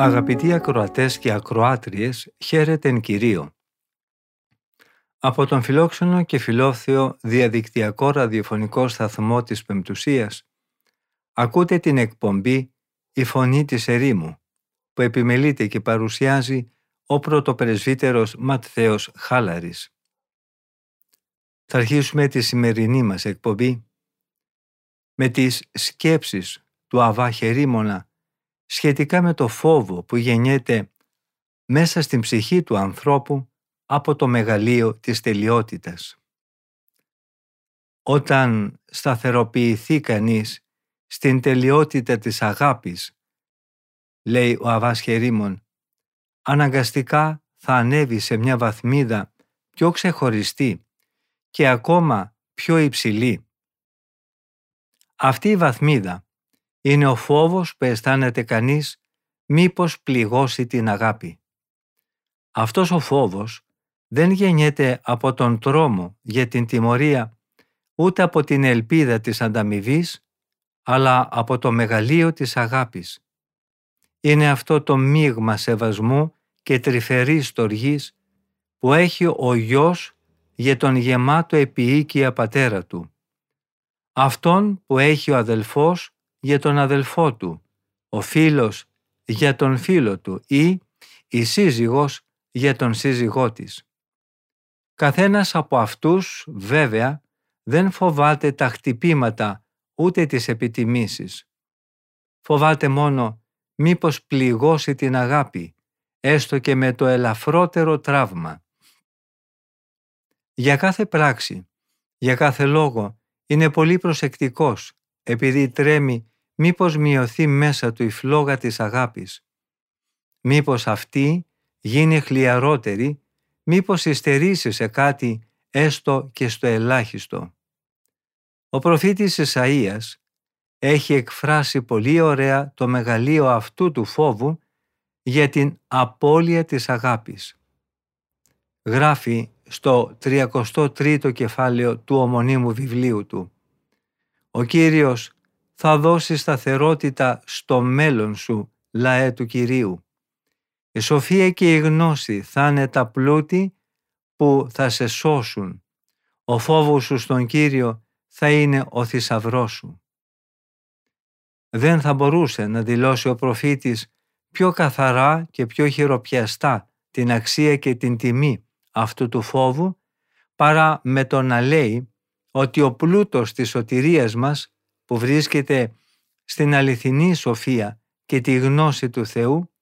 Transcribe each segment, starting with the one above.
Αγαπητοί ακροατές και ακροάτριες, χαίρετε εν Κυρίω. Από τον φιλόξενο και φιλόθεο διαδικτυακό ραδιοφωνικό σταθμό της Πεμπτουσίας, ακούτε την εκπομπή «Η Φωνή της Ερήμου», που επιμελείται και παρουσιάζει ο πρωτοπρεσβύτερος Ματθαίος Χάλαρης. Θα αρχίσουμε τη σημερινή μας εκπομπή με τις σκέψεις του Αβά Χερίμωνα σχετικά με το φόβο που γεννιέται μέσα στην ψυχή του ανθρώπου από το μεγαλείο της τελειότητας. Όταν σταθεροποιηθεί κανείς στην τελειότητα της αγάπης, λέει ο Αβάς Χερίμων, αναγκαστικά θα ανέβει σε μια βαθμίδα πιο ξεχωριστή και ακόμα πιο υψηλή. Αυτή η βαθμίδα είναι ο φόβος που αισθάνεται κανείς μήπως πληγώσει την αγάπη. Αυτός ο φόβος δεν γεννιέται από τον τρόμο για την τιμωρία ούτε από την ελπίδα της ανταμοιβής, αλλά από το μεγαλείο της αγάπης. Είναι αυτό το μείγμα σεβασμού και τρυφερής στοργής που έχει ο γιος για τον γεμάτο επιοίκεια πατέρα του. Αυτόν που έχει ο αδελφός για τον αδελφό του, ο φίλος για τον φίλο του ή η σύζυγος για τον σύζυγό της. Καθένας από αυτούς βέβαια δεν φοβάται τα χτυπήματα ούτε τις επιτιμήσεις. Φοβάται μόνο μήπως πληγώσει την αγάπη, έστω και με το ελαφρότερο τραύμα. Για κάθε πράξη, για κάθε λόγο, είναι πολύ προσεκτικός, επειδή τρέμει μήπως μειωθεί μέσα του η φλόγα της αγάπης; Μήπως αυτή γίνει χλιαρότερη, μήπως υστερήσει σε κάτι έστω και στο ελάχιστο; Ο προφήτης Ισαΐας έχει εκφράσει πολύ ωραία το μεγαλείο αυτού του φόβου για την απώλεια της αγάπης. Γράφει στο 33ο κεφάλαιο του ομονίμου βιβλίου του «Ο Κύριος θα δώσεις σταθερότητα στο μέλλον σου, λαέ του Κυρίου. Η σοφία και η γνώση θα είναι τα πλούτη που θα σε σώσουν. Ο φόβος σου στον Κύριο θα είναι ο θησαυρός σου. Δεν θα μπορούσε να δηλώσει ο προφήτης πιο καθαρά και πιο χειροπιαστά την αξία και την τιμή αυτού του φόβου παρά με το να λέει ότι ο πλούτος της σωτηρίας μας που βρίσκεται στην αληθινή σοφία και τη γνώση του Θεού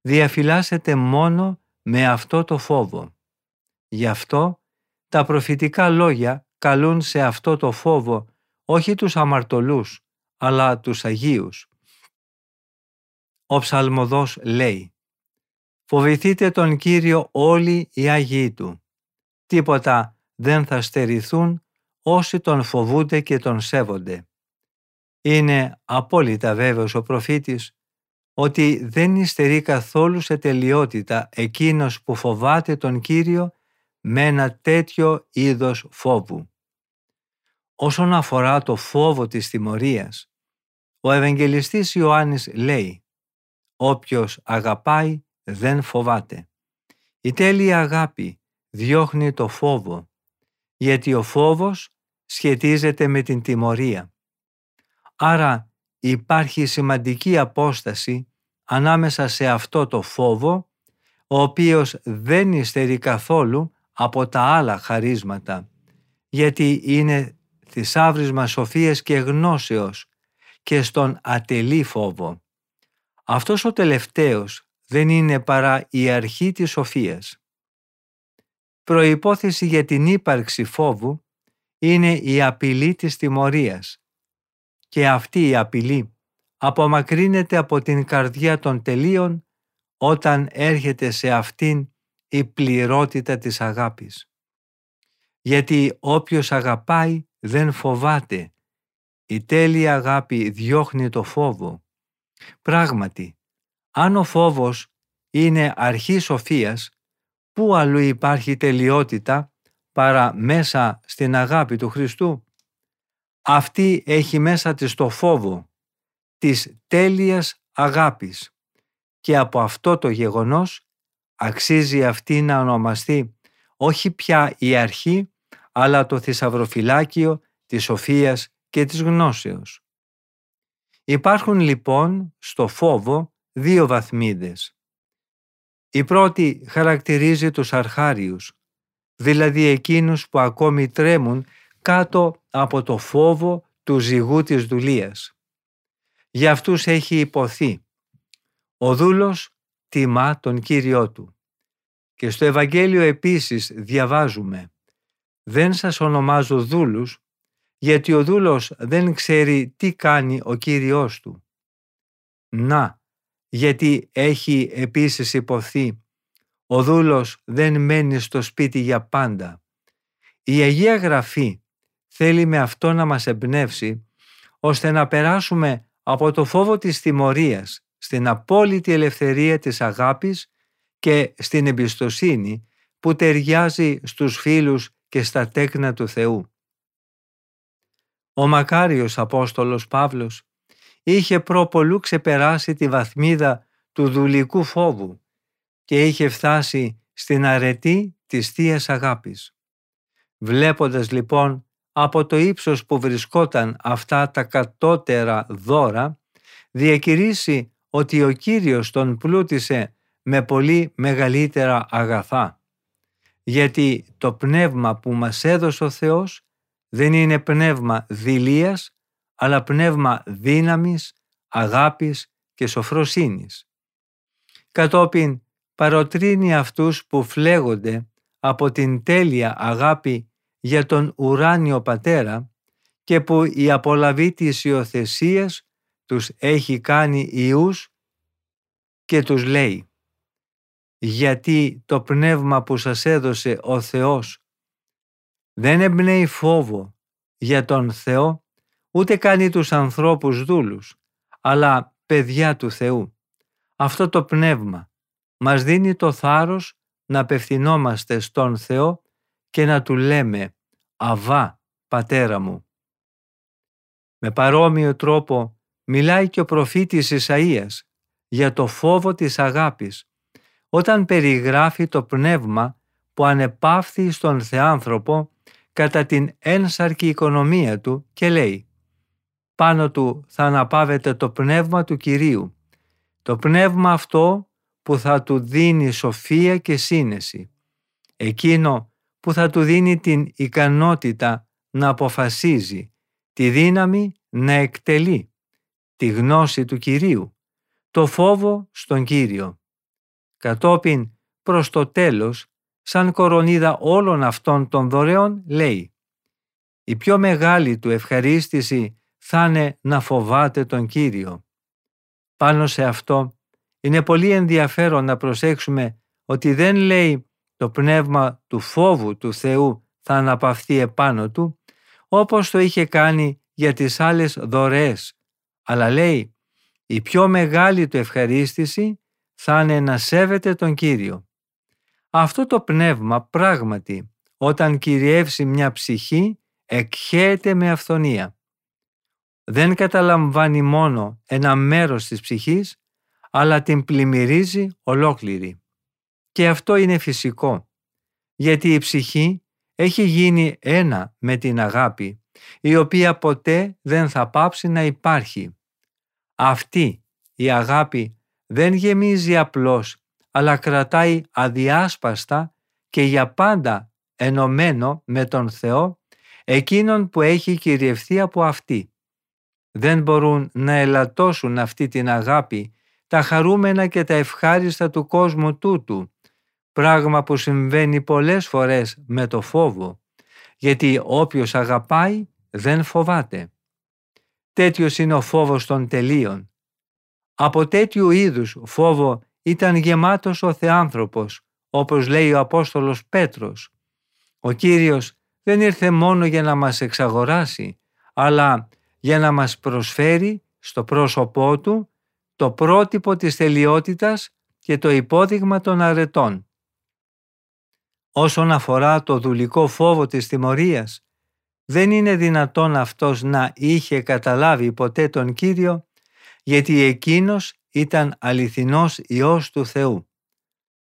διαφυλάσσεται μόνο με αυτό το φόβο. Γι' αυτό τα προφητικά λόγια καλούν σε αυτό το φόβο όχι τους αμαρτωλούς, αλλά τους Αγίους. Ο ψαλμοδός λέει «Φοβηθείτε τον Κύριο όλοι οι Άγιοι Του. Τίποτα δεν θα στερηθούν όσοι τον φοβούνται και τον σέβονται». Είναι απόλυτα βέβαιος ο προφήτης ότι δεν υστερεί καθόλου σε τελειότητα εκείνος που φοβάται τον Κύριο με ένα τέτοιο είδος φόβου. Όσον αφορά το φόβο της τιμωρίας, ο Ευαγγελιστής Ιωάννης λέει «Όποιος αγαπάει δεν φοβάται». Η τέλεια αγάπη διώχνει το φόβο, γιατί ο φόβος σχετίζεται με την τιμωρία. Άρα υπάρχει σημαντική απόσταση ανάμεσα σε αυτό το φόβο, ο οποίος δεν υστερεί καθόλου από τα άλλα χαρίσματα, γιατί είναι θησάβρισμα σοφίας και γνώσεως και στον ατελή φόβο. Αυτός ο τελευταίος δεν είναι παρά η αρχή της σοφίας. Προϋπόθεση για την ύπαρξη φόβου είναι η απειλή της τιμωρίας και αυτή η απειλή απομακρύνεται από την καρδιά των τελείων όταν έρχεται σε αυτήν η πληρότητα της αγάπης. Γιατί όποιος αγαπάει δεν φοβάται. Η τέλεια αγάπη διώχνει το φόβο. Πράγματι, αν ο φόβος είναι αρχής σοφίας, πού αλλού υπάρχει τελειότητα παρά μέσα στην αγάπη του Χριστού; Αυτή έχει μέσα της το φόβο της τέλειας αγάπης και από αυτό το γεγονός αξίζει αυτή να ονομαστεί όχι πια η αρχή αλλά το θησαυροφυλάκιο της σοφίας και της γνώσεως. Υπάρχουν λοιπόν στο φόβο δύο βαθμίδες. Η πρώτη χαρακτηρίζει τους αρχάριους, δηλαδή εκείνους που ακόμη τρέμουν κάτω από το φόβο του ζυγού της δουλείας. Για αυτούς έχει υποθεί. Ο δούλος τιμά τον Κύριό του. Και στο Ευαγγέλιο επίσης διαβάζουμε «Δεν σας ονομάζω δούλους, γιατί ο δούλος δεν ξέρει τι κάνει ο Κύριός του». Να, γιατί έχει επίσης υποθεί «Ο δούλος δεν μένει στο σπίτι για πάντα». Η Αγία Γραφή θέλει με αυτό να μας εμπνεύσει ώστε να περάσουμε από το φόβο της τιμωρίας στην απόλυτη ελευθερία της αγάπης και στην εμπιστοσύνη που ταιριάζει στους φίλους και στα τέκνα του Θεού. Ο μακάριος Απόστολος Παύλος είχε προπολού ξεπεράσει τη βαθμίδα του δουλικού φόβου και είχε φτάσει στην αρετή της θείας Αγάπης. Βλέποντας λοιπόν από το ύψος που βρισκόταν αυτά τα κατώτερα δώρα, διακηρύσει ότι ο Κύριος τον πλούτησε με πολύ μεγαλύτερα αγαθά. Γιατί το πνεύμα που μας έδωσε ο Θεός δεν είναι πνεύμα δηλίας, αλλά πνεύμα δύναμης, αγάπης και σοφροσύνης. Κατόπιν παροτρύνει αυτούς που φλέγονται από την τέλεια αγάπη για τον ουράνιο πατέρα και που η απολαβή της υιοθεσίας τους έχει κάνει ιούς και τους λέει «Γιατί το πνεύμα που σας έδωσε ο Θεός δεν εμπνέει φόβο για τον Θεό, ούτε κάνει τους ανθρώπους δούλους, αλλά παιδιά του Θεού. Αυτό το πνεύμα μας δίνει το θάρρος να απευθυνόμαστε στον Θεό και να του λέμε «Αβά, πατέρα μου». Με παρόμοιο τρόπο μιλάει και ο προφήτης Ισαΐας για το φόβο της αγάπης, όταν περιγράφει το πνεύμα που ανεπάφθη στον Θεάνθρωπο κατά την ένσαρκη οικονομία του και λέει «Πάνω του θα αναπάβεται το πνεύμα του Κυρίου, το πνεύμα αυτό που θα του δίνει σοφία και σύνεση, εκείνο που θα του δίνει την ικανότητα να αποφασίζει, τη δύναμη να εκτελεί, τη γνώση του Κυρίου, το φόβο στον Κύριο. Κατόπιν προς το τέλος, σαν κορονίδα όλων αυτών των δωρεών, λέει «Η πιο μεγάλη του ευχαρίστηση θα είναι να φοβάται τον Κύριο». Πάνω σε αυτό είναι πολύ ενδιαφέρον να προσέξουμε ότι δεν λέει το πνεύμα του φόβου του Θεού θα αναπαυθεί επάνω του, όπως το είχε κάνει για τις άλλες δωρεές. Αλλά λέει, η πιο μεγάλη του ευχαρίστηση θα είναι να σέβεται τον Κύριο. Αυτό το πνεύμα πράγματι όταν κυριεύσει μια ψυχή εκχέεται με αυθονία. Δεν καταλαμβάνει μόνο ένα μέρος της ψυχής, αλλά την πλημμυρίζει ολόκληρη. Και αυτό είναι φυσικό, γιατί η ψυχή έχει γίνει ένα με την αγάπη, η οποία ποτέ δεν θα πάψει να υπάρχει. Αυτή η αγάπη δεν γεμίζει απλώς, αλλά κρατάει αδιάσπαστα και για πάντα ενωμένο με τον Θεό, εκείνον που έχει κυριευθεί από αυτή. Δεν μπορούν να ελαττώσουν αυτή την αγάπη τα χαρούμενα και τα ευχάριστα του κόσμου τούτου, πράγμα που συμβαίνει πολλές φορές με το φόβο, γιατί όποιος αγαπάει δεν φοβάται. Τέτοιος είναι ο φόβος των τελείων, Από τέτοιου είδους φόβο ήταν γεμάτος ο Θεάνθρωπος, όπως λέει ο Απόστολος Πέτρος. Ο Κύριος δεν ήρθε μόνο για να μας εξαγοράσει, αλλά για να μας προσφέρει στο πρόσωπό Του το πρότυπο της τελειότητας και το υπόδειγμα των αρετών. Όσον αφορά το δουλικό φόβο της τιμωρίας, δεν είναι δυνατόν αυτός να είχε καταλάβει ποτέ τον Κύριο, γιατί εκείνος ήταν αληθινός Υιός του Θεού.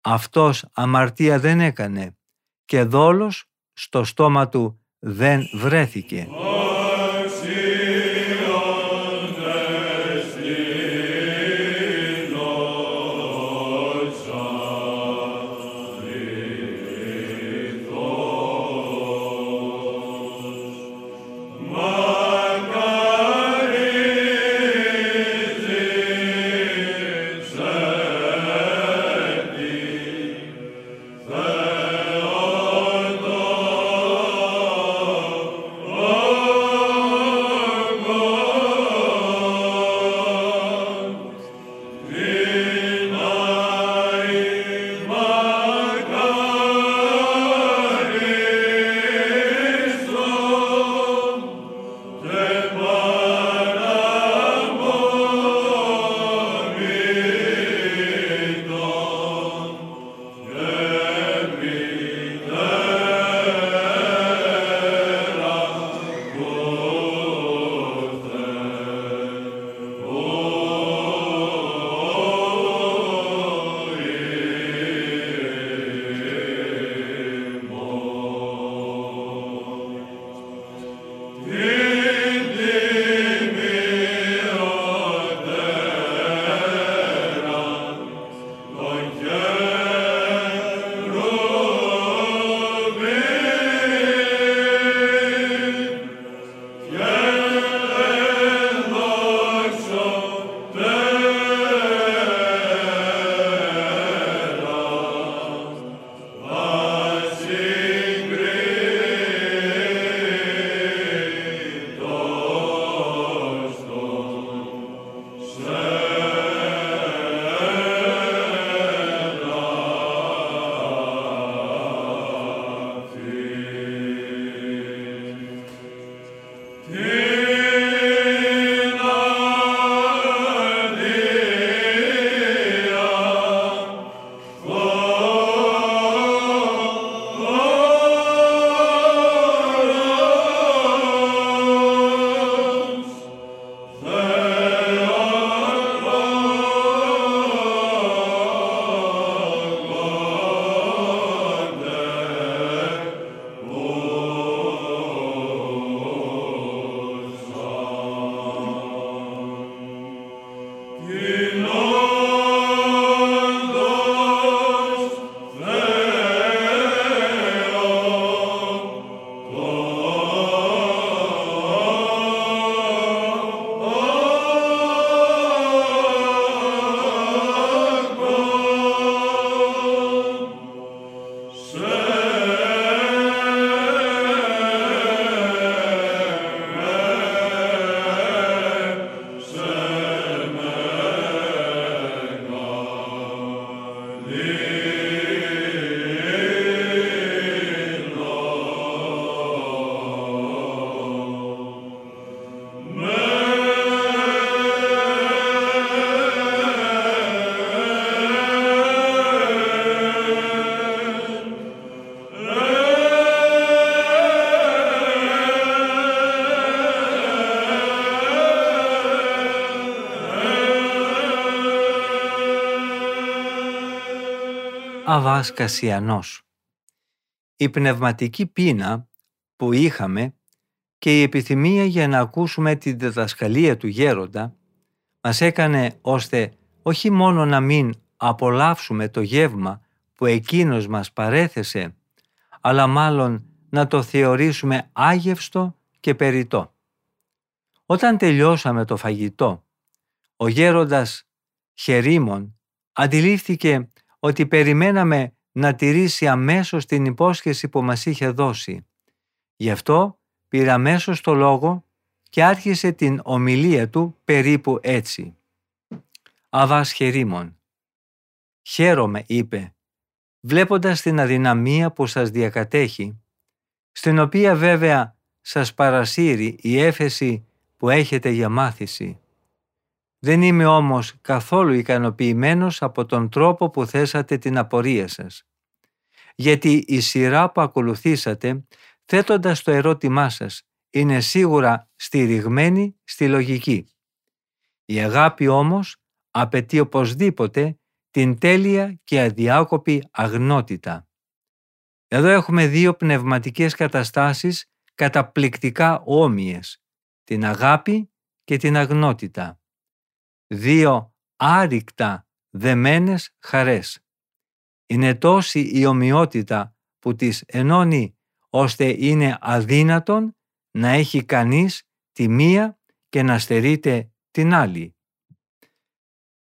Αυτός αμαρτία δεν έκανε και δόλος στο στόμα του δεν βρέθηκε. Αβάς Κασιανός. Η πνευματική πείνα που είχαμε και η επιθυμία για να ακούσουμε την διδασκαλία του γέροντα μας έκανε ώστε όχι μόνο να μην απολαύσουμε το γεύμα που εκείνος μας παρέθεσε, αλλά μάλλον να το θεωρήσουμε άγευστο και περιτό. Όταν τελειώσαμε το φαγητό, ο γέροντας Χερίμων αντιλήφθηκε ότι περιμέναμε να τηρήσει αμέσως την υπόσχεση που μας είχε δώσει. Γι' αυτό πήρε αμέσως το λόγο και άρχισε την ομιλία του περίπου έτσι. Αβάς Χερίμων. «Χαίρομαι», είπε, βλέποντας την αδυναμία που σας διακατέχει, στην οποία βέβαια σας παρασύρει η έφεση που έχετε για μάθηση. Δεν είμαι όμως καθόλου ικανοποιημένος από τον τρόπο που θέσατε την απορία σας. Γιατί η σειρά που ακολουθήσατε, θέτοντας το ερώτημά σας, είναι σίγουρα στηριγμένη στη λογική. Η αγάπη όμως απαιτεί οπωσδήποτε την τέλεια και αδιάκοπη αγνότητα. Εδώ έχουμε δύο πνευματικές καταστάσεις καταπληκτικά όμοιες, την αγάπη και την αγνότητα. Δύο άρρηκτα δεμένες χαρές. Είναι τόση η ομοιότητα που τις ενώνει ώστε είναι αδύνατον να έχει κανείς τη μία και να στερείται την άλλη.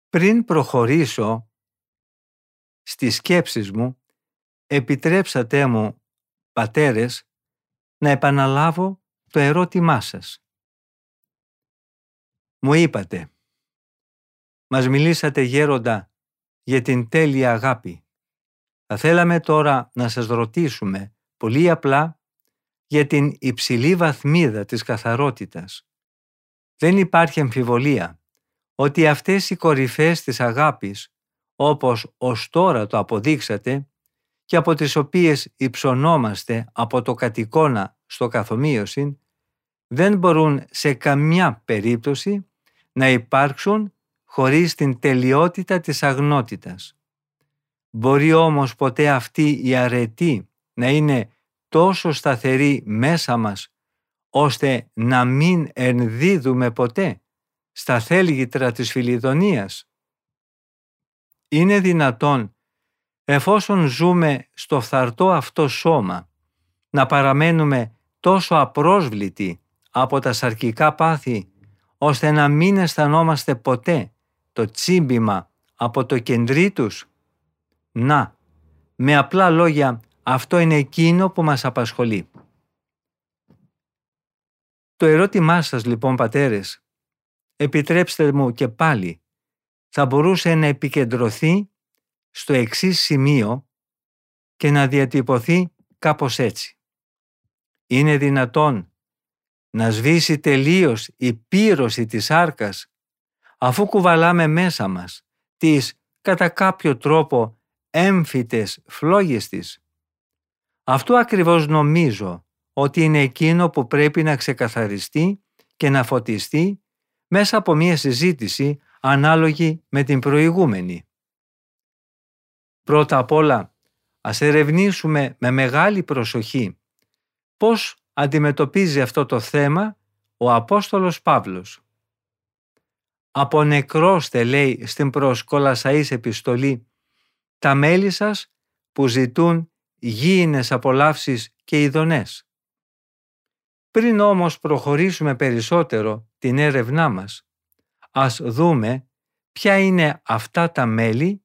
Πριν προχωρήσω στις σκέψεις μου, επιτρέψατε μου, πατέρες, να επαναλάβω το ερώτημά σας. Μου είπατε, μας μιλήσατε γέροντα για την τέλεια αγάπη. Θα θέλαμε τώρα να σας ρωτήσουμε πολύ απλά για την υψηλή βαθμίδα της καθαρότητας. Δεν υπάρχει αμφιβολία ότι αυτές οι κορυφές της αγάπης, όπως ως τώρα το αποδείξατε και από τις οποίες υψωνόμαστε από το κατοικώνα στο καθομοίωση, δεν μπορούν σε καμιά περίπτωση να υπάρξουν χωρίς την τελειότητα της αγνότητας. Μπορεί όμως ποτέ αυτή η αρετή να είναι τόσο σταθερή μέσα μας, ώστε να μην ενδίδουμε ποτέ στα θέλγητρα της Φιλιδονίας. Είναι δυνατόν, εφόσον ζούμε στο φθαρτό αυτό σώμα, να παραμένουμε τόσο απρόσβλητοι από τα σαρκικά πάθη, ώστε να μην αισθανόμαστε ποτέ το τσίμπημα από το κεντρί τους; Να, με απλά λόγια αυτό είναι εκείνο που μας απασχολεί. Το ερώτημά σας λοιπόν πατέρες, επιτρέψτε μου και πάλι, θα μπορούσε να επικεντρωθεί στο εξής σημείο και να διατυπωθεί κάπως έτσι. Είναι δυνατόν να σβήσει τελείως η πύρωση της άρκας αφού κουβαλάμε μέσα μας τις κατά κάποιο τρόπο έμφυτες φλόγες της. Αυτό ακριβώς νομίζω ότι είναι εκείνο που πρέπει να ξεκαθαριστεί και να φωτιστεί μέσα από μια συζήτηση ανάλογη με την προηγούμενη. Πρώτα απ' όλα, ας ερευνήσουμε με μεγάλη προσοχή πώς αντιμετωπίζει αυτό το θέμα ο Απόστολος Παύλος. «Απονεκρώστε» λέει στην προς Κολασαής επιστολή «τα μέλη σας που ζητούν γήινες απολαύσεις και ειδονές». Πριν όμως προχωρήσουμε περισσότερο την έρευνά μας, ας δούμε ποια είναι αυτά τα μέλη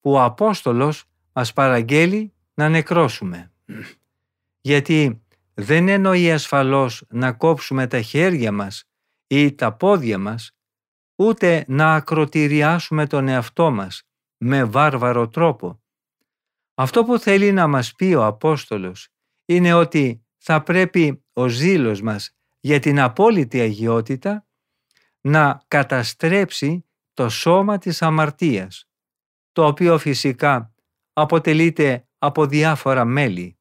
που ο Απόστολος μας παραγγέλει να νεκρώσουμε. Γιατί δεν εννοεί ασφαλώς να κόψουμε τα χέρια μας ή τα πόδια μας, ούτε να ακροτηριάσουμε τον εαυτό μας με βάρβαρο τρόπο. Αυτό που θέλει να μας πει ο Απόστολος είναι ότι θα πρέπει ο ζήλος μας για την απόλυτη αγιότητα να καταστρέψει το σώμα της αμαρτίας, το οποίο φυσικά αποτελείται από διάφορα μέλη.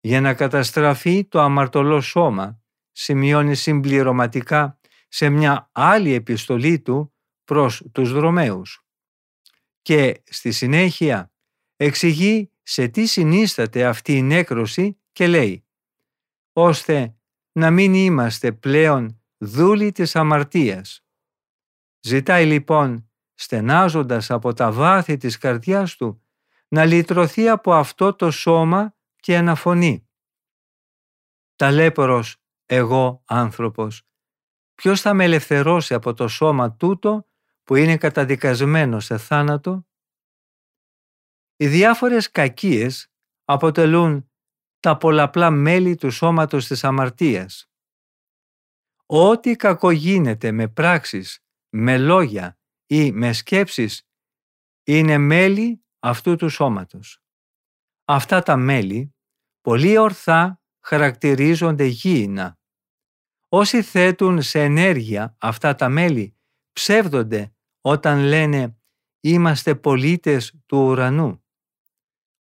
Για να καταστραφεί το αμαρτωλό σώμα, σημειώνει συμπληρωματικά σε μια άλλη επιστολή του προς τους δρομέους. Και στη συνέχεια εξηγεί σε τι συνίσταται αυτή η νέκρωση και λέει «ώστε να μην είμαστε πλέον δούλοι της αμαρτίας». Ζητάει λοιπόν, στενάζοντας από τα βάθη της καρδιάς του, να λυτρωθεί από αυτό το σώμα και αναφωνεί. Ταλέπορος εγώ άνθρωπος, ποιος θα με ελευθερώσει από το σώμα τούτο που είναι καταδικασμένο σε θάνατο; Οι διάφορες κακίες αποτελούν τα πολλαπλά μέλη του σώματος της αμαρτίας. Ό,τι κακό γίνεται με πράξεις, με λόγια ή με σκέψεις είναι μέλη αυτού του σώματος. Αυτά τα μέλη πολύ ορθά χαρακτηρίζονται γήινα. Όσοι θέτουν σε ενέργεια αυτά τα μέλη ψεύδονται όταν λένε «είμαστε πολίτες του ουρανού».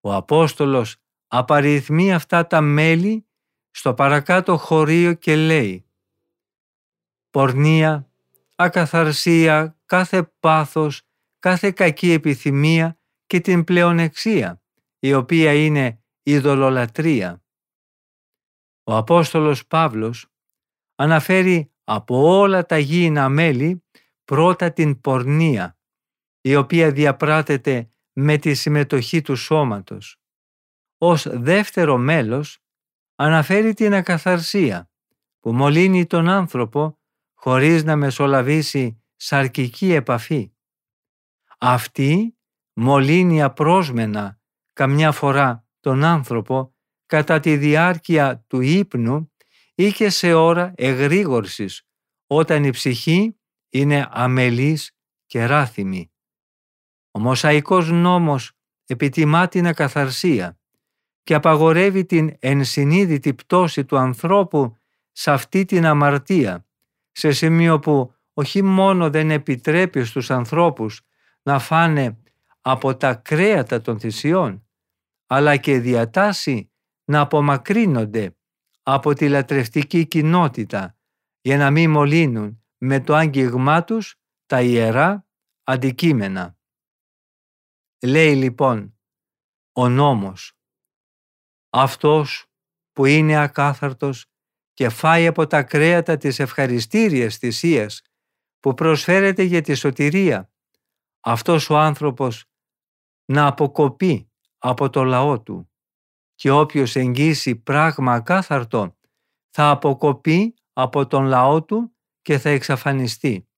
Ο Απόστολος απαριθμεί αυτά τα μέλη στο παρακάτω χωρίο και λέει «Πορνεία, ακαθαρσία, κάθε πάθος, κάθε κακή επιθυμία και την πλεονεξία, η οποία είναι ειδωλολατρεία». Ο Απόστολος Παύλος αναφέρει από όλα τα γήινα μέλη πρώτα την πορνεία, η οποία διαπράτεται με τη συμμετοχή του σώματος. Ως δεύτερο μέλος αναφέρει την ακαθαρσία που μολύνει τον άνθρωπο χωρίς να μεσολαβήσει σαρκική επαφή. Αυτή μολύνει απρόσμενα καμιά φορά τον άνθρωπο κατά τη διάρκεια του ύπνου ή και σε ώρα εγρήγορσης όταν η ψυχή είναι αμελής και ράθυμη. Ο Μοσαϊκός νόμος επιτιμά την ακαθαρσία και απαγορεύει την ενσυνείδητη πτώση του ανθρώπου σε αυτή την αμαρτία, σε σημείο που όχι μόνο δεν επιτρέπει στους ανθρώπους να φάνε από τα κρέατα των θυσιών, αλλά και διατάσσει να απομακρύνονται από τη λατρευτική κοινότητα για να μην μολύνουν με το άγγιγμά τους τα ιερά αντικείμενα. Λέει λοιπόν ο νόμος αυτός που είναι ακάθαρτος και φάει από τα κρέατα της ευχαριστήριας θυσίας που προσφέρεται για τη σωτηρία, αυτός ο άνθρωπος να αποκοπεί από το λαό του και όποιος εγγύσει πράγμα ακάθαρτο θα αποκοπεί από τον λαό του και θα εξαφανιστεί.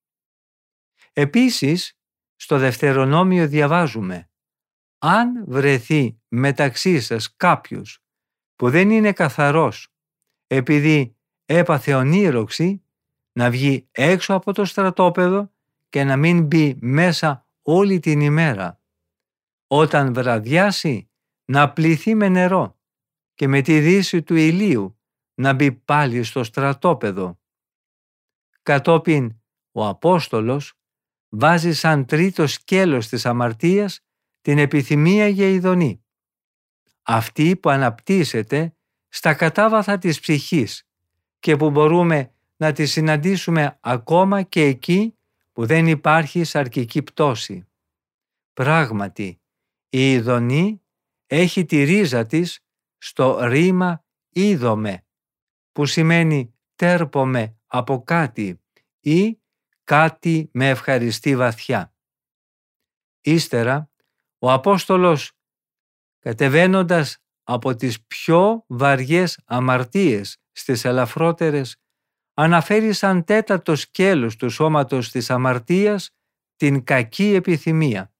Επίσης, στο Δευτερονόμιο διαβάζουμε «Αν βρεθεί μεταξύ σας κάποιος που δεν είναι καθαρός επειδή έπαθε ονείροξη να βγει έξω από το στρατόπεδο και να μην μπει μέσα όλη την ημέρα. Όταν βραδιάσει να πληθεί με νερό και με τη δύση του ηλίου να μπει πάλι στο στρατόπεδο. Κατόπιν ο Απόστολος βάζει σαν τρίτο σκέλος της αμαρτίας την επιθυμία για ειδονή αυτή που αναπτύσσεται στα κατάβαθα της ψυχής και που μπορούμε να τη συναντήσουμε ακόμα και εκεί που δεν υπάρχει σαρκική πτώση. Πράγματι, η ειδονή έχει τη ρίζα της στο ρήμα «είδομε» που σημαίνει «τέρπομε από κάτι» ή «κάτι με ευχαριστεί βαθιά». Ύστερα, ο Απόστολος κατεβαίνοντας από τις πιο βαριές αμαρτίες στις ελαφρότερες, αναφέρει σαν τέταρτο σκέλος του σώματος της αμαρτίας την κακή επιθυμία.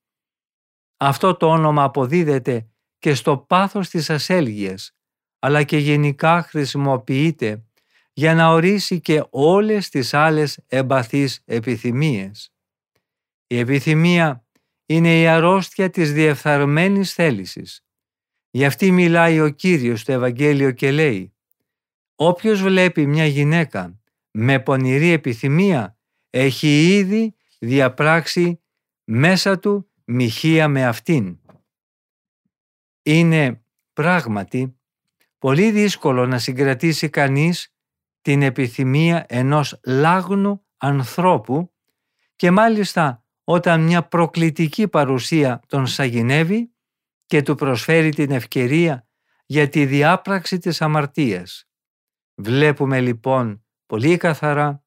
Αυτό το όνομα αποδίδεται και στο πάθος της ασέλγειας, αλλά και γενικά χρησιμοποιείται για να ορίσει και όλες τις άλλες εμπαθείς επιθυμίες. Η επιθυμία είναι η αρρώστια της διεφθαρμένης θέλησης. Γι' αυτή μιλάει ο Κύριος στο Ευαγγέλιο και λέει «Όποιος βλέπει μια γυναίκα με πονηρή επιθυμία έχει ήδη διαπράξει μέσα του μοιχεία με αυτήν». Είναι πράγματι πολύ δύσκολο να συγκρατήσει κανείς την επιθυμία ενός λάγνου ανθρώπου και μάλιστα όταν μια προκλητική παρουσία τον σαγηνεύει και του προσφέρει την ευκαιρία για τη διάπραξη της αμαρτίας. Βλέπουμε λοιπόν πολύ καθαρά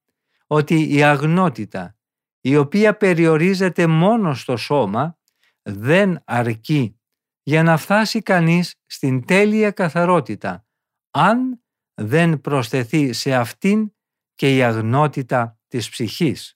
ότι η αγνότητα η οποία περιορίζεται μόνο στο σώμα δεν αρκεί για να φτάσει κανείς στην τέλεια καθαρότητα αν δεν προσθεθεί σε αυτήν και η αγνότητα της ψυχής.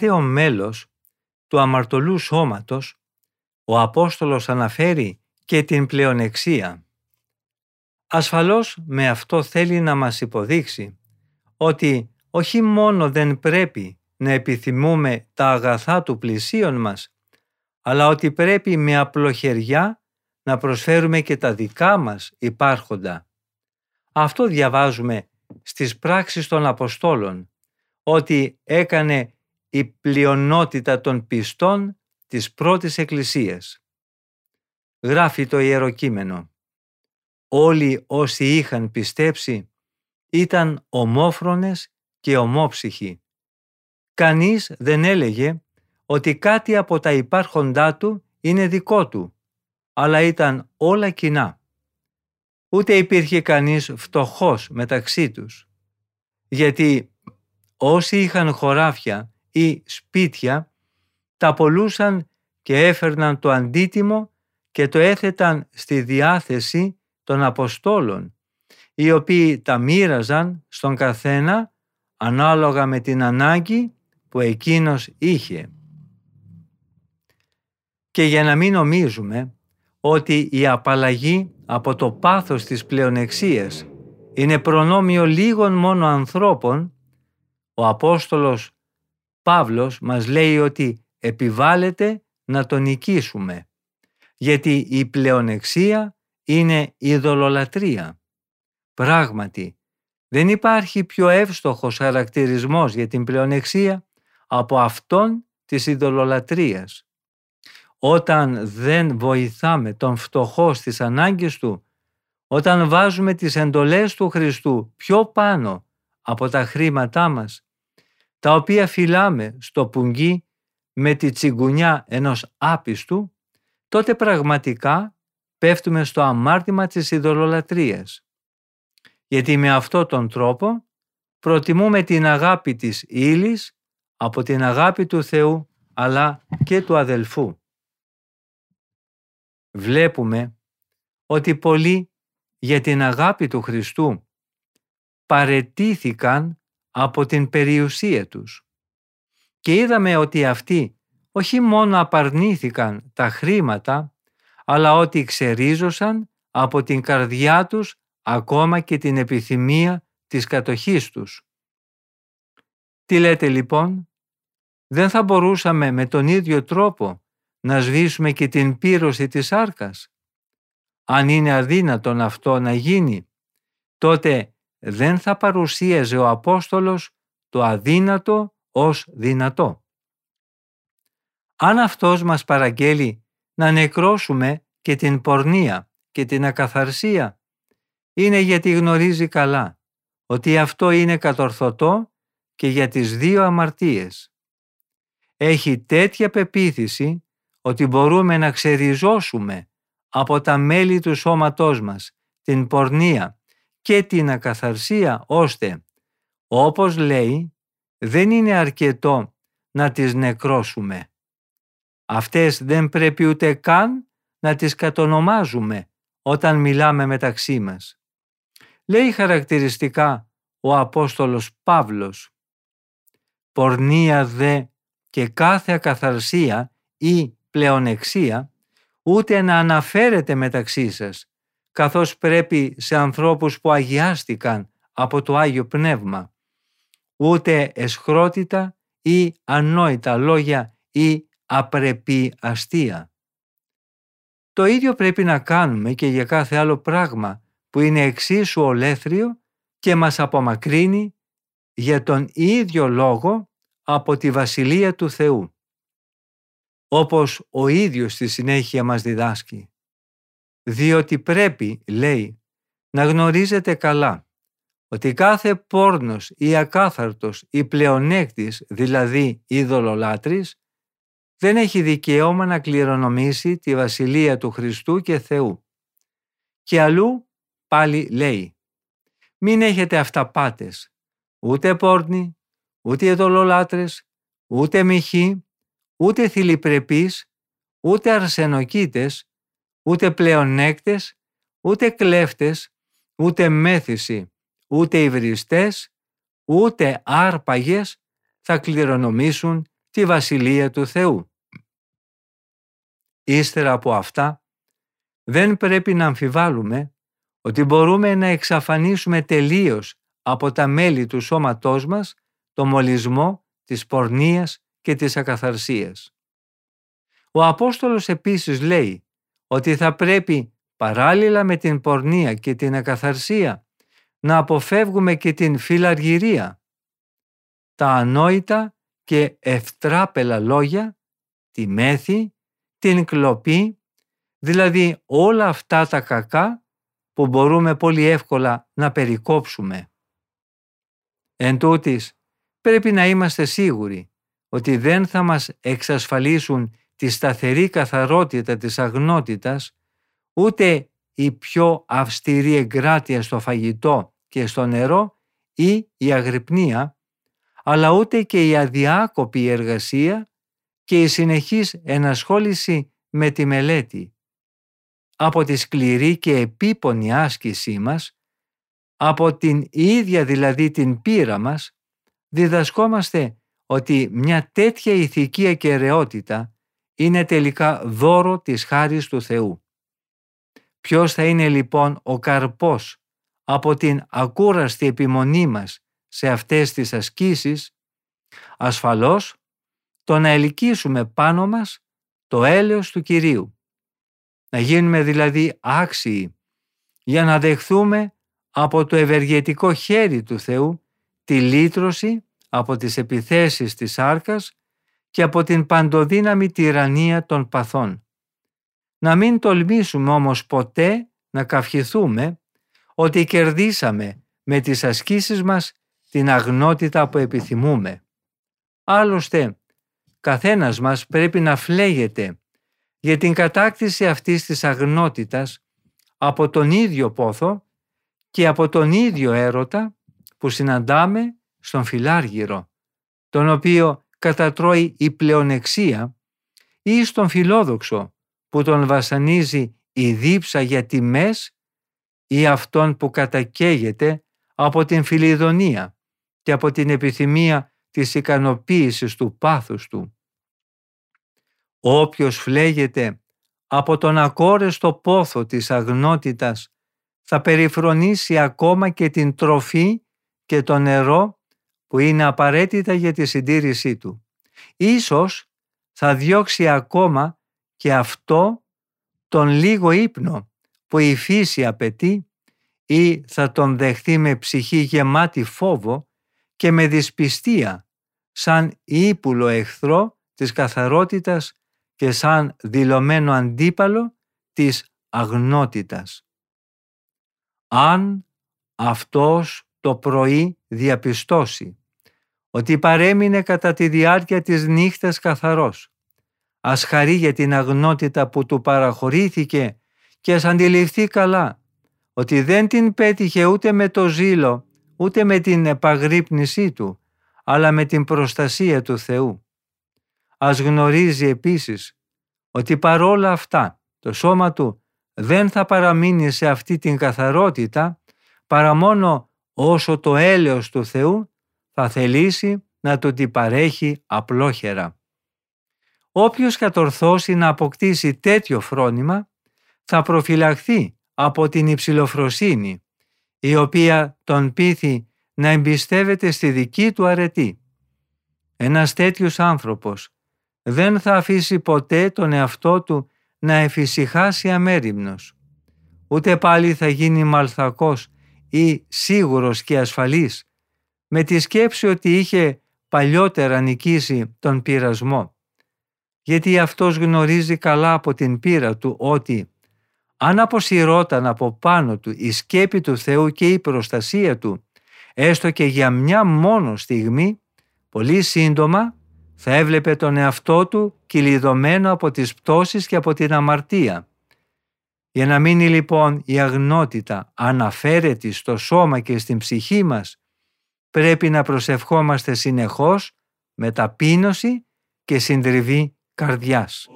Τελευταίο μέλος του αμαρτωλού σώματος, ο Απόστολος αναφέρει και την πλεονεξία. Ασφαλώς με αυτό θέλει να μας υποδείξει ότι όχι μόνο δεν πρέπει να επιθυμούμε τα αγαθά του πλησίον μας, αλλά ότι πρέπει με απλοχεριά να προσφέρουμε και τα δικά μας υπάρχοντα. Αυτό διαβάζουμε στις πράξεις των Αποστόλων, ότι έκανε η πλειονότητα των πιστών της πρώτης εκκλησίας. Γράφει το Ιερό Κείμενο. Όλοι όσοι είχαν πιστέψει ήταν ομόφρονες και ομόψυχοι. Κανείς δεν έλεγε ότι κάτι από τα υπάρχοντά του είναι δικό του, αλλά ήταν όλα κοινά. Ούτε υπήρχε κανείς φτωχός μεταξύ τους, γιατί όσοι είχαν χωράφια ή σπίτια, τα πολλούσαν και έφερναν το αντίτιμο και το έθεταν στη διάθεση των Αποστόλων, οι οποίοι τα μοίραζαν στον καθένα ανάλογα με την ανάγκη που εκείνος είχε. Και για να μην νομίζουμε ότι η απαλλαγή από το πάθος της πλεονεξίας είναι προνόμιο λίγων μόνο ανθρώπων, ο Απόστολος Παύλος μας λέει ότι επιβάλλεται να τον νικήσουμε, γιατί η πλεονεξία είναι ειδωλολατρεία. Πράγματι, δεν υπάρχει πιο εύστοχος χαρακτηρισμός για την πλεονεξία από αυτόν της ειδωλολατρείας. Όταν δεν βοηθάμε τον φτωχό στις ανάγκες του, όταν βάζουμε τις εντολές του Χριστού πιο πάνω από τα χρήματά μας, τα οποία φυλάμε στο πουγγί με τη τσιγκουνιά ενός άπιστου, τότε πραγματικά πέφτουμε στο αμάρτημα της ειδωλολατρείας. Γιατί με αυτόν τον τρόπο προτιμούμε την αγάπη της ύλης από την αγάπη του Θεού αλλά και του αδελφού. Βλέπουμε ότι πολλοί για την αγάπη του Χριστού παρετήθηκαν από την περιουσία τους. Και είδαμε ότι αυτοί όχι μόνο απαρνήθηκαν τα χρήματα, αλλά ότι ξερίζωσαν από την καρδιά τους ακόμα και την επιθυμία της κατοχής τους. Τι λέτε λοιπόν, δεν θα μπορούσαμε με τον ίδιο τρόπο να σβήσουμε και την πύρωση της άρκας; Αν είναι αδύνατον αυτό να γίνει, τότε δεν θα παρουσίαζε ο Απόστολος το αδύνατο ως δυνατό. Αν αυτός μας παραγγέλει να νεκρώσουμε και την πορνεία και την ακαθαρσία, είναι γιατί γνωρίζει καλά ότι αυτό είναι κατορθωτό και για τις δύο αμαρτίες. Έχει τέτοια πεποίθηση ότι μπορούμε να ξεριζώσουμε από τα μέλη του σώματός μας την πορνεία και την ακαθαρσία ώστε, όπως λέει, δεν είναι αρκετό να τις νεκρώσουμε. Αυτές δεν πρέπει ούτε καν να τις κατονομάζουμε όταν μιλάμε μεταξύ μας. Λέει χαρακτηριστικά ο Απόστολος Παύλος «Πορνεία δε και κάθε ακαθαρσία ή πλεονεξία ούτε να αναφέρεται μεταξύ σας καθώς πρέπει σε ανθρώπους που αγιάστηκαν από το Άγιο Πνεύμα, ούτε εσχρότητα ή ανόητα λόγια ή απρεπή αστεία. Το ίδιο πρέπει να κάνουμε και για κάθε άλλο πράγμα που είναι εξίσου ολέθριο και μας απομακρύνει για τον ίδιο λόγο από τη Βασιλεία του Θεού. Όπως ο ίδιος στη συνέχεια μας διδάσκει διότι πρέπει, λέει, να γνωρίζετε καλά ότι κάθε πόρνος ή ακάθαρτος ή πλεονέκτης, δηλαδή ειδωλολάτρης, δεν έχει δικαίωμα να κληρονομήσει τη Βασιλεία του Χριστού και Θεού. Και αλλού πάλι λέει «Μην έχετε αυταπάτες, ούτε πόρνοι, ούτε ειδωλολάτρες, ούτε μοιχοί, ούτε θηλυπρεπείς, ούτε αρσενοκίτες, ούτε πλεονέκτες, ούτε κλέφτες, ούτε μέθηση, ούτε υβριστές, ούτε άρπαγες θα κληρονομήσουν τη Βασιλεία του Θεού. Ύστερα από αυτά, δεν πρέπει να αμφιβάλλουμε ότι μπορούμε να εξαφανίσουμε τελείως από τα μέλη του σώματός μας το μολυσμό της πορνείας και της ακαθαρσίας. Ο Απόστολος επίσης λέει ότι θα πρέπει παράλληλα με την πορνεία και την ακαθαρσία να αποφεύγουμε και την φιλαργυρία, τα ανόητα και ευτράπελα λόγια, τη μέθη, την κλοπή, δηλαδή όλα αυτά τα κακά που μπορούμε πολύ εύκολα να περικόψουμε. Εν τούτης, πρέπει να είμαστε σίγουροι ότι δεν θα μας εξασφαλίσουν τη σταθερή καθαρότητα της αγνότητας, ούτε η πιο αυστηρή εγκράτεια στο φαγητό και στο νερό ή η αγρυπνία, αλλά ούτε και η αδιάκοπη εργασία και η συνεχής ενασχόληση με τη μελέτη. Από τη σκληρή και επίπονη άσκησή μας, από την ίδια δηλαδή την πείρα μας, διδασκόμαστε ότι μια τέτοια ηθική ακαιρεότητα είναι τελικά δώρο της χάρης του Θεού. Ποιος θα είναι λοιπόν ο καρπός από την ακούραστη επιμονή μας σε αυτές τις ασκήσεις, ασφαλώς το να ελκύσουμε πάνω μας το έλεος του Κυρίου. Να γίνουμε δηλαδή άξιοι για να δεχθούμε από το ευεργετικό χέρι του Θεού τη λύτρωση από τις επιθέσεις της άρκας και από την παντοδύναμη τυραννία των παθών. Να μην τολμήσουμε όμως ποτέ να καυχηθούμε ότι κερδίσαμε με τις ασκήσεις μας την αγνότητα που επιθυμούμε. Άλλωστε, καθένας μας πρέπει να φλέγεται για την κατάκτηση αυτής της αγνότητας από τον ίδιο πόθο και από τον ίδιο έρωτα που συναντάμε στον φιλάργυρο, τον οποίο κατατρώει η πλεονεξία ή στον φιλόδοξο που τον βασανίζει η δίψα για τιμές ή αυτόν που κατακαίγεται από την φιλιδονία και από την επιθυμία της ικανοποίησης του πάθους του. Όποιος φλέγεται από τον ακόρεστο πόθο της αγνότητας θα περιφρονήσει ακόμα και την τροφή και το νερό που είναι απαραίτητα για τη συντήρησή του. Ίσως θα διώξει ακόμα και αυτό τον λίγο ύπνο που η φύση απαιτεί ή θα τον δεχθεί με ψυχή γεμάτη φόβο και με δυσπιστία σαν ύπουλο εχθρό της καθαρότητας και σαν δηλωμένο αντίπαλο της αγνότητας. Αν αυτός το πρωί διαπιστώσει ότι παρέμεινε κατά τη διάρκεια της νύχτας καθαρός, ας χαρεί για την αγνότητα που του παραχωρήθηκε και ας αντιληφθεί καλά ότι δεν την πέτυχε ούτε με το ζήλο ούτε με την επαγρύπνησή του αλλά με την προστασία του Θεού. Ας γνωρίζει επίσης ότι παρόλα αυτά το σώμα του δεν θα παραμείνει σε αυτή την καθαρότητα παρά μόνο όσο το έλεος του Θεού θα θελήσει να του την παρέχει απλόχερα. Όποιος κατορθώσει να αποκτήσει τέτοιο φρόνημα θα προφυλαχθεί από την υψηλοφροσύνη η οποία τον πείθει να εμπιστεύεται στη δική του αρετή. Ένας τέτοιος άνθρωπος δεν θα αφήσει ποτέ τον εαυτό του να εφησυχάσει αμέριμνος. Ούτε πάλι θα γίνει μαλθακός ή σίγουρος και ασφαλής με τη σκέψη ότι είχε παλιότερα νικήσει τον πειρασμό. Γιατί αυτός γνωρίζει καλά από την πείρα του ότι αν αποσυρώταν από πάνω του η σκέπη του Θεού και η προστασία του έστω και για μια μόνο στιγμή, πολύ σύντομα θα έβλεπε τον εαυτό του κυλιδωμένο από τις πτώσεις και από την αμαρτία. Για να μείνει λοιπόν η αγνότητα αναφέρετη στο σώμα και στην ψυχή μας, πρέπει να προσευχόμαστε συνεχώς με ταπείνωση και συντριβή καρδιάς.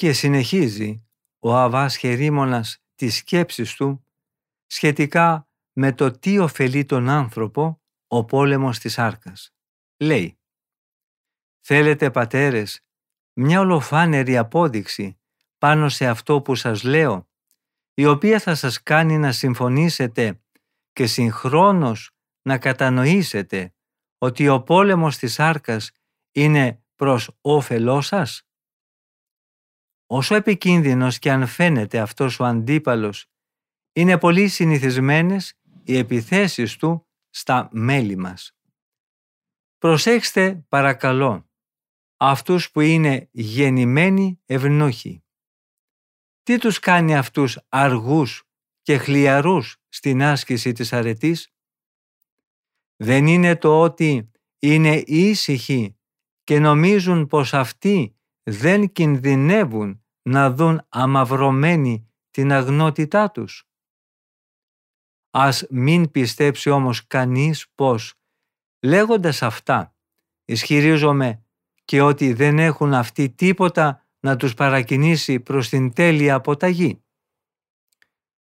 Και συνεχίζει ο Αβάς Χερίμωνας τις σκέψεις του σχετικά με το τι ωφελεί τον άνθρωπο ο πόλεμος της Άρκας. Λέει «Θέλετε πατέρες μια ολοφάνερη απόδειξη πάνω σε αυτό που σας λέω, η οποία θα σας κάνει να συμφωνήσετε και συγχρόνως να κατανοήσετε ότι ο πόλεμος της Άρκας είναι προς όφελό σας; Όσο επικίνδυνος και αν φαίνεται αυτός ο αντίπαλος, είναι πολύ συνηθισμένες οι επιθέσεις του στα μέλη μας. Προσέξτε παρακαλώ αυτούς που είναι γεννημένοι ευνούχοι. Τι τους κάνει αυτούς αργούς και χλιαρούς στην άσκηση της αρετής; Δεν είναι το ότι είναι ήσυχοι και νομίζουν πως αυτοί δεν κινδυνεύουν να δουν αμαυρωμένη την αγνότητά τους. Ας μην πιστέψει όμως κανείς πως, λέγοντας αυτά, ισχυρίζομαι και ότι δεν έχουν αυτοί τίποτα να τους παρακινήσει προς την τέλεια αποταγή.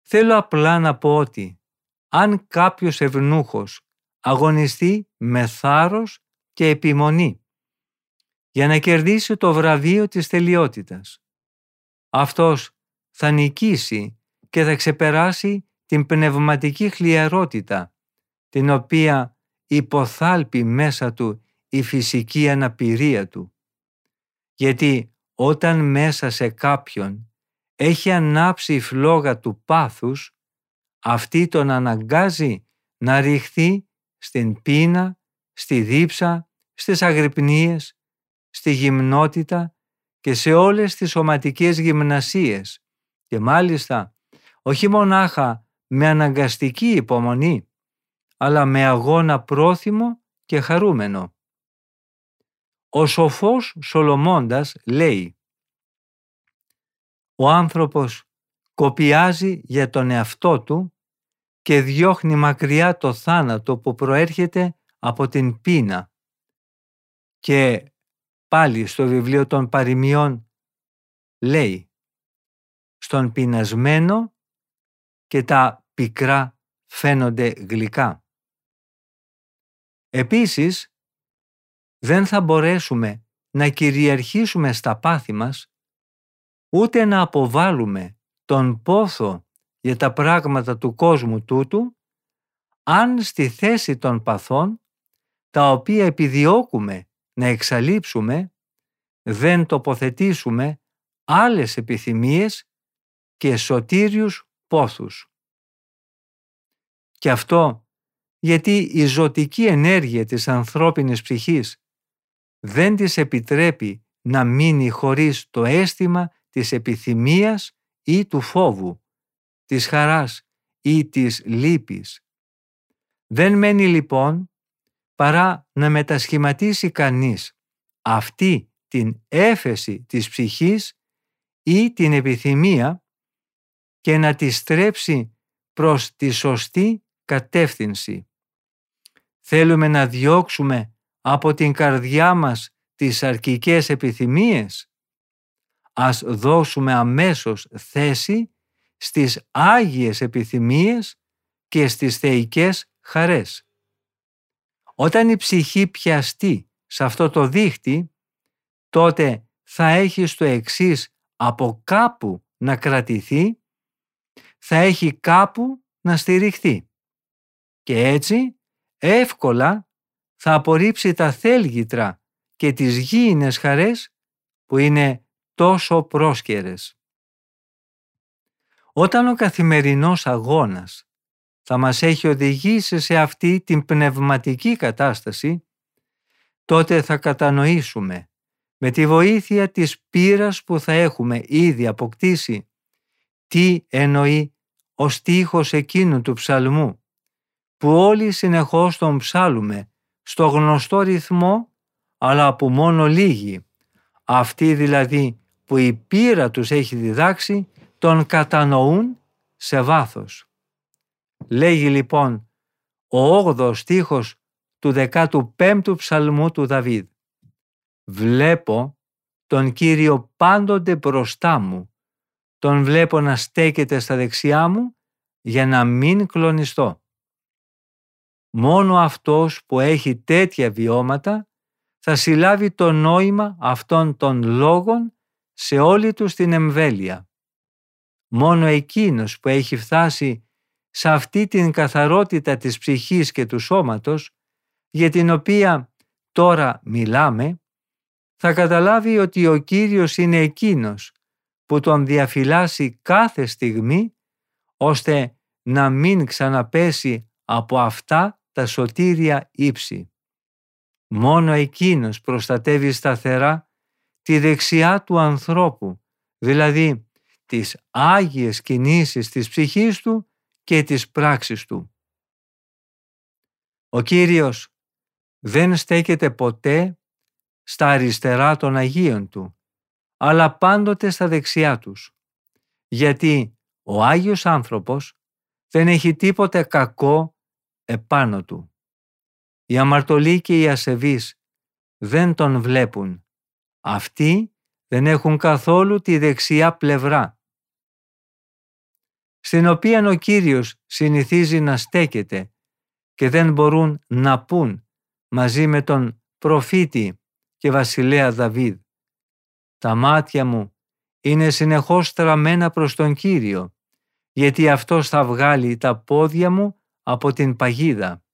Θέλω απλά να πω ότι, αν κάποιος ευνούχος αγωνιστεί με θάρρος και επιμονή για να κερδίσει το βραβείο της τελειότητας. Αυτός θα νικήσει και θα ξεπεράσει την πνευματική χλιαρότητα, την οποία υποθάλπει μέσα του η φυσική αναπηρία του. Γιατί όταν μέσα σε κάποιον έχει ανάψει η φλόγα του πάθους, αυτή τον αναγκάζει να ρηχθεί στην πείνα, στη δίψα, στις αγρυπνίες, στη γυμνότητα και σε όλες τις σωματικές γυμνασίες και μάλιστα όχι μονάχα με αναγκαστική υπομονή, αλλά με αγώνα πρόθυμο και χαρούμενο. Ο σοφός Σολομώντας λέει «Ο άνθρωπος κοπιάζει για τον εαυτό του και διώχνει μακριά το θάνατο που προέρχεται από την πείνα και πάλι στο βιβλίο των παροιμιών λέει «Στον πεινασμένο και τα πικρά φαίνονται γλυκά». Επίσης, δεν θα μπορέσουμε να κυριαρχήσουμε στα πάθη μας, ούτε να αποβάλουμε τον πόθο για τα πράγματα του κόσμου τούτου, αν στη θέση των παθών, τα οποία επιδιώκουμε να εξαλείψουμε, δεν τοποθετήσουμε άλλες επιθυμίες και σωτήριους πόθους. Και αυτό γιατί η ζωτική ενέργεια της ανθρώπινης ψυχής δεν της επιτρέπει να μείνει χωρίς το αίσθημα της επιθυμίας ή του φόβου, της χαράς ή της λύπης. Δεν μένει λοιπόν παρά να μετασχηματίσει κανείς αυτή την έφεση της ψυχής ή την επιθυμία και να τη στρέψει προς τη σωστή κατεύθυνση. Θέλουμε να διώξουμε από την καρδιά μας τις αρκικές επιθυμίες; Ας δώσουμε αμέσως θέση στις άγιες επιθυμίες και στις θεϊκές χαρές. Όταν η ψυχή πιαστεί σε αυτό το δίχτυ, τότε θα έχει το εξής από κάπου να κρατηθεί, θα έχει κάπου να στηριχθεί. Και έτσι εύκολα θα απορρίψει τα θέλγητρα και τις γήινες χαρές που είναι τόσο πρόσκαιρες. Όταν ο καθημερινός αγώνας θα μας έχει οδηγήσει σε αυτή την πνευματική κατάσταση, τότε θα κατανοήσουμε με τη βοήθεια της πείρας που θα έχουμε ήδη αποκτήσει τι εννοεί ο στίχος εκείνου του ψαλμού που όλοι συνεχώς τον ψάλουμε στο γνωστό ρυθμό αλλά που μόνο λίγοι αυτοί δηλαδή που η πείρα τους έχει διδάξει τον κατανοούν σε βάθος. Λέγει λοιπόν ο 8 στίχος του 15ου ψαλμού του Δαβίδ. Βλέπω τον Κύριο πάντοτε μπροστά μου, τον βλέπω να στέκεται στα δεξιά μου για να μην κλονιστώ. Μόνο αυτός που έχει τέτοια βιώματα θα συλλάβει το νόημα αυτών των λόγων σε όλη του την εμβέλεια. Μόνο εκείνος που έχει φτάσει σε αυτή την καθαρότητα της ψυχής και του σώματος, για την οποία τώρα μιλάμε, θα καταλάβει ότι ο Κύριος είναι εκείνος που τον διαφυλάσσει κάθε στιγμή, ώστε να μην ξαναπέσει από αυτά τα σωτήρια ύψη. Μόνο εκείνος προστατεύει σταθερά τη δεξιά του ανθρώπου, δηλαδή τις άγιες κινήσεις της ψυχής του και της πράξης του. Ο Κύριος δεν στέκεται ποτέ στα αριστερά των Αγίων Του, αλλά πάντοτε στα δεξιά τους, γιατί ο Άγιος άνθρωπος δεν έχει τίποτε κακό επάνω του. Οι αμαρτωλοί και οι ασεβείς δεν τον βλέπουν. Αυτοί δεν έχουν καθόλου τη δεξιά πλευρά στην οποία ο Κύριος συνηθίζει να στέκεται και δεν μπορούν να πούν μαζί με τον προφήτη και βασιλέα Δαβίδ. Τα μάτια μου είναι συνεχώς στραμμένα προς τον Κύριο, γιατί αυτός θα βγάλει τα πόδια μου από την παγίδα.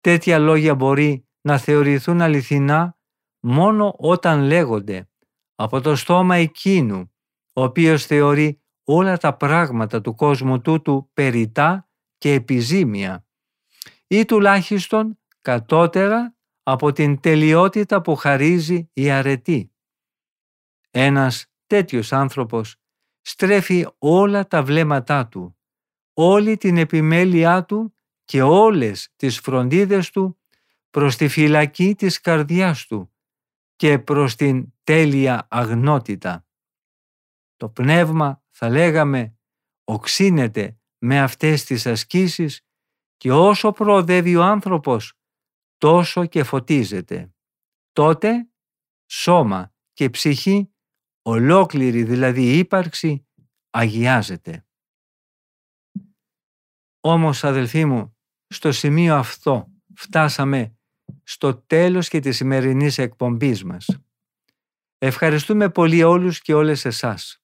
Τέτοια λόγια μπορεί να θεωρηθούν αληθινά μόνο όταν λέγονται από το στόμα εκείνου, ο οποίος θεωρεί όλα τα πράγματα του κόσμου τούτου περιτά και επιζήμια ή τουλάχιστον κατώτερα από την τελειότητα που χαρίζει η αρετή. Ένας τέτοιος άνθρωπος στρέφει όλα τα βλέμματά του, όλη την επιμέλειά του και όλες τις φροντίδες του προς τη φυλακή της καρδιάς του και προς την τέλεια αγνότητα. Το πνεύμα θα λέγαμε οξύνεται με αυτές τις ασκήσεις και όσο προοδεύει ο άνθρωπος τόσο και φωτίζεται. Τότε σώμα και ψυχή, ολόκληρη δηλαδή ύπαρξη, αγιάζεται. Όμως αδελφοί μου, στο σημείο αυτό φτάσαμε στο τέλος και της σημερινής εκπομπής μας. Ευχαριστούμε πολύ όλους και όλες εσάς